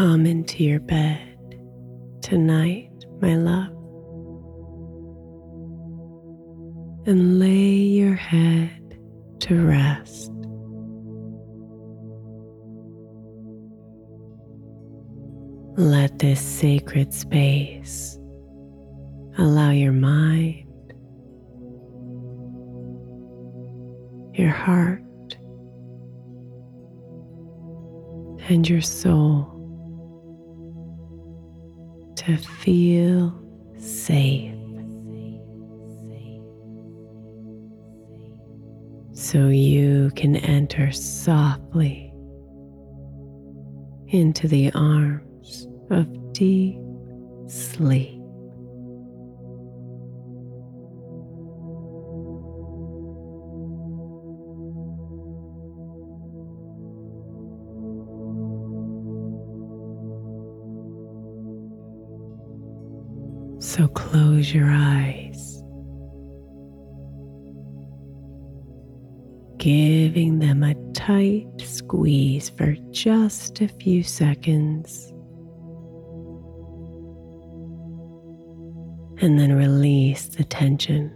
Come into your bed tonight, my love. and lay your head to rest. Let this sacred space allow your mind, your heart, and your soul to feel safe. so you can enter softly into the arms of deep sleep. So close your eyes. giving them a tight squeeze for just a few seconds. And then release the tension.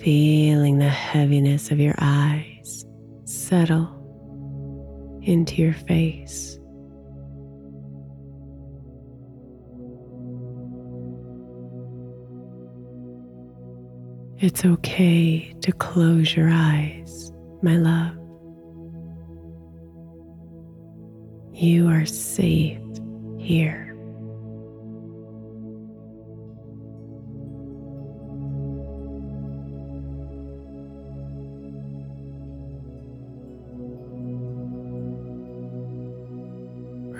Feeling the heaviness of your eyes settle into your face. It's okay to close your eyes, my love. You are safe here.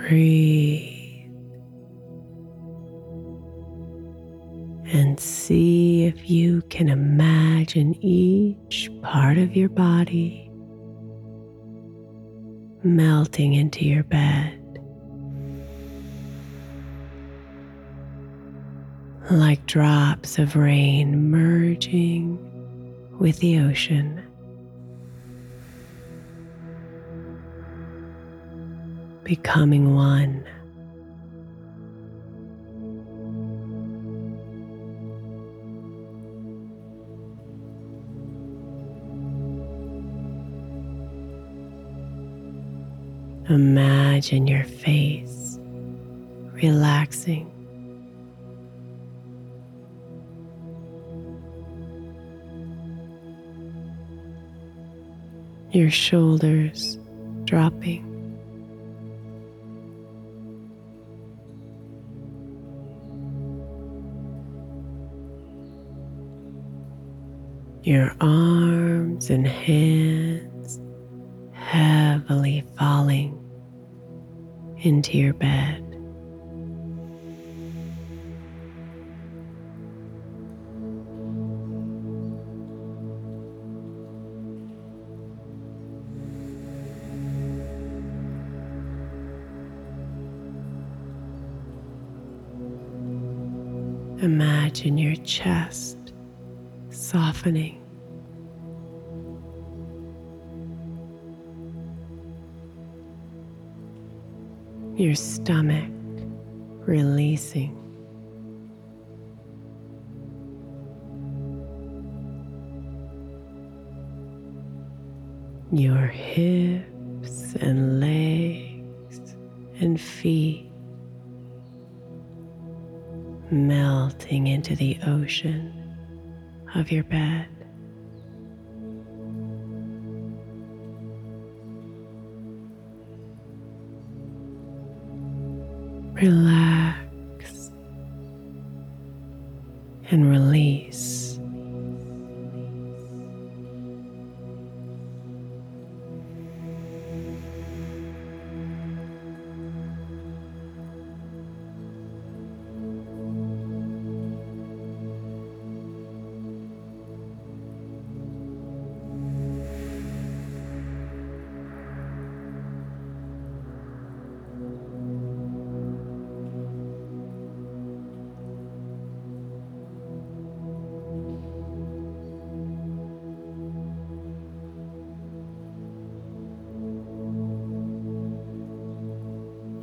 Breathe. Imagine each part of your body melting into your bed. Like drops of rain merging with the ocean. Becoming one. Imagine your face relaxing. Your shoulders dropping. Your arms and hands heavily falling into your bed. Imagine your chest softening. Your stomach releasing. Your hips and legs and feet melting into the ocean of your bed. Relax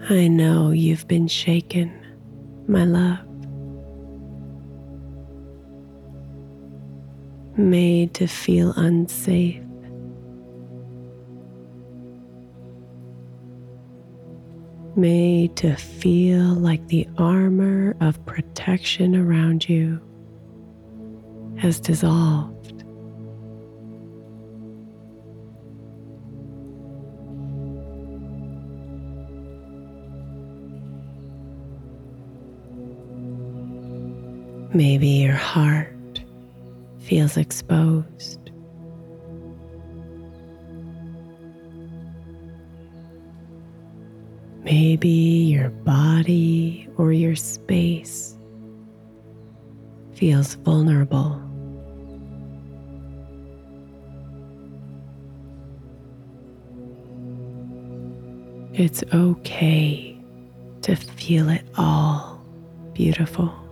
I know you've been shaken, my love. Made to feel unsafe. Made to feel like the armor of protection around you has dissolved. Maybe your heart feels exposed. Maybe your body or your space feels vulnerable. It's okay to feel it all beautiful.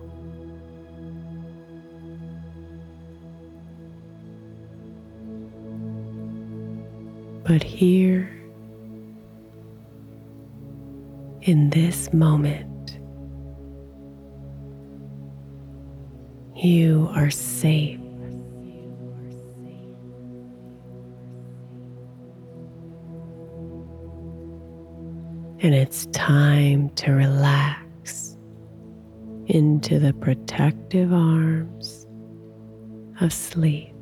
But here, in this moment, you are safe. And it's time to relax into the protective arms of sleep.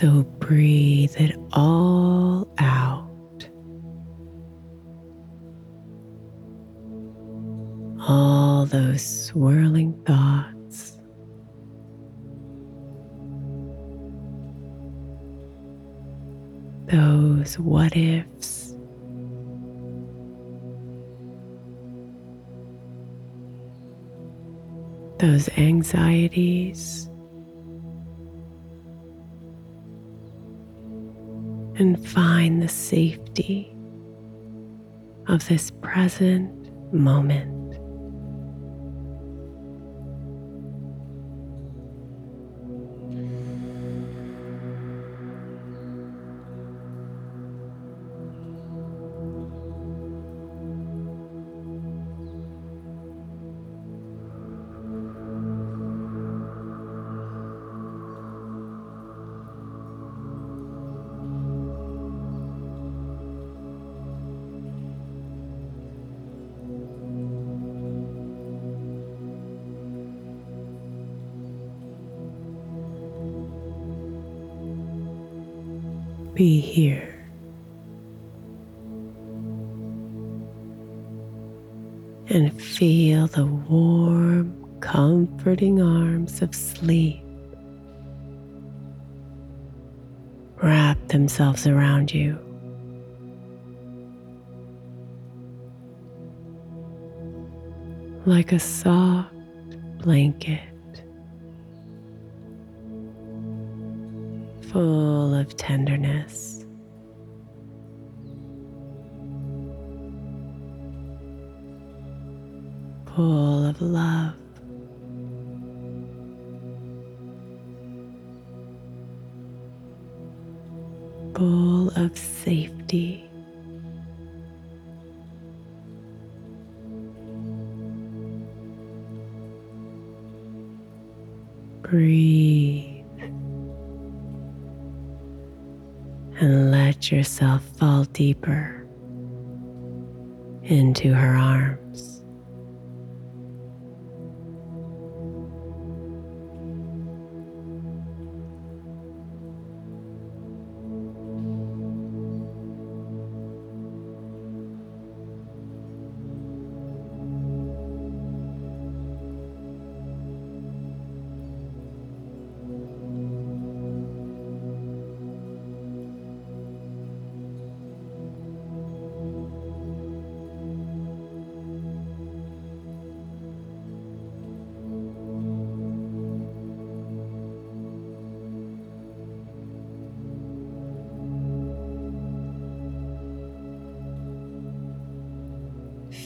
So breathe it all out. All those swirling thoughts. Those what ifs. Those anxieties. And find the safety of this present moment. Be here. and feel the warm, comforting arms of sleep wrap themselves around you. Like a soft blanket full of tenderness. full of love. Full of safety. Breathe let yourself fall deeper into her arms.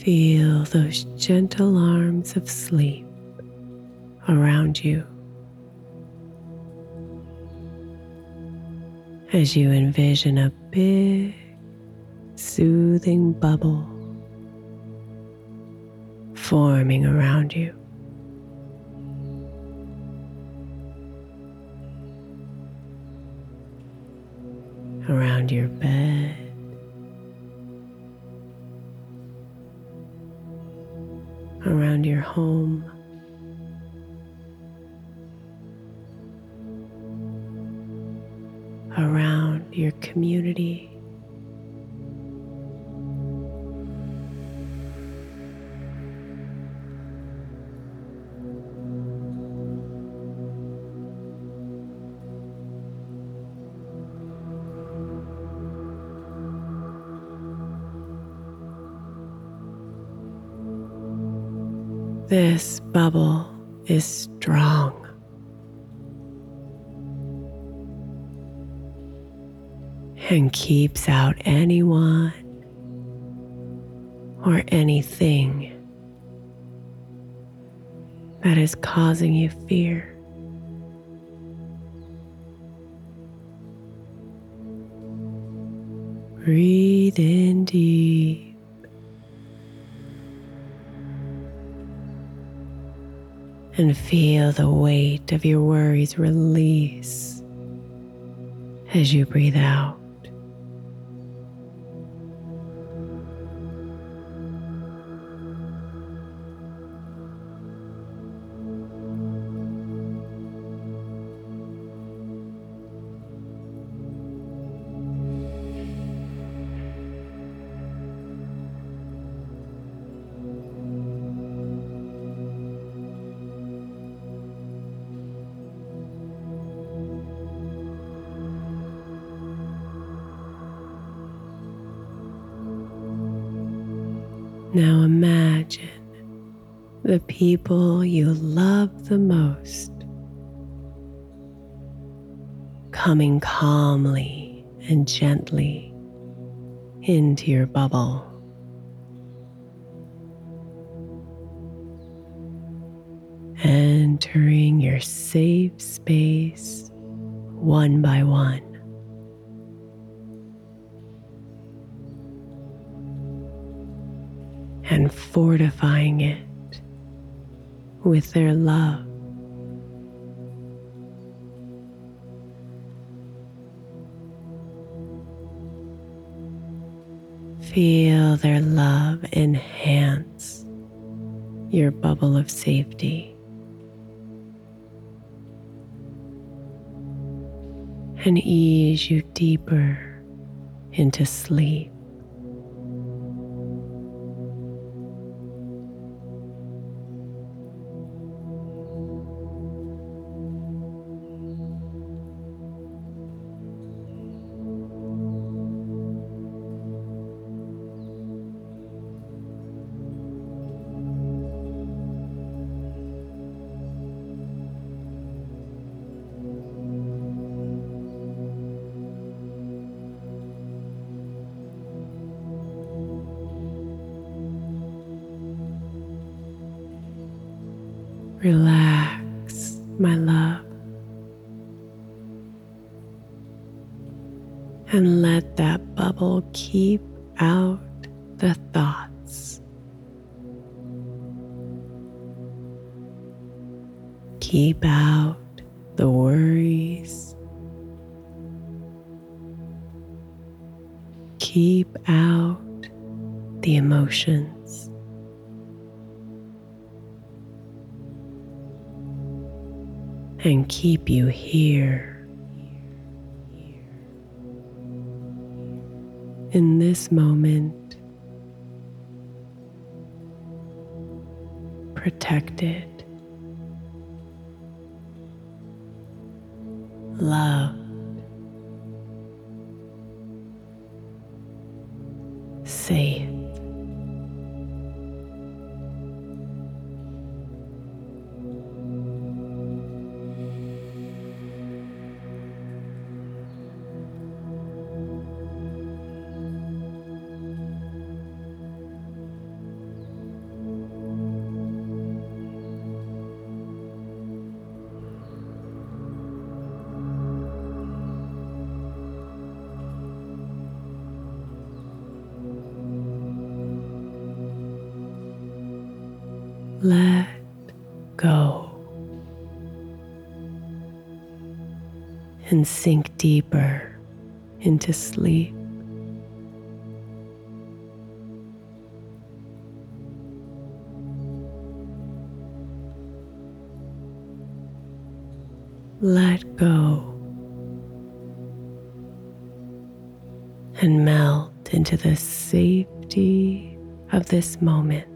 Feel those gentle arms of sleep around you as you envision a big, soothing bubble forming around you. This bubble is strong. And keeps out anyone or anything that is causing you fear. Breathe in deep. And feel the weight of your worries release as you breathe out. Now imagine the people you love the most coming calmly and gently into your bubble. Entering your safe space one by one. And fortifying it with their love. Feel their love enhance your bubble of safety. And ease you deeper into sleep. Relax, my love. And let that bubble keep in this moment, protected, loved, and sink deeper into sleep. Let go and melt into the safety of this moment.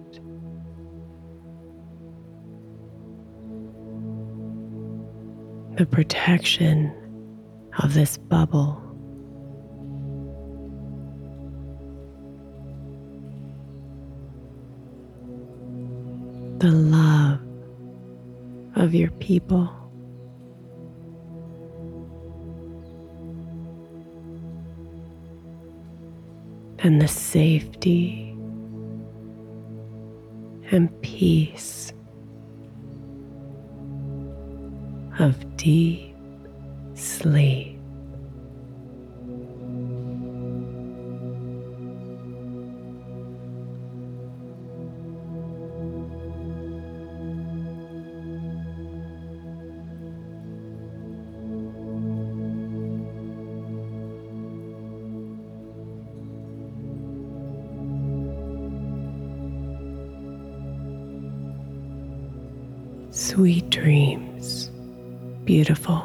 the protection of this bubble. The love of your people. And the safety and peace of deep sleep. Sweet dreams beautiful.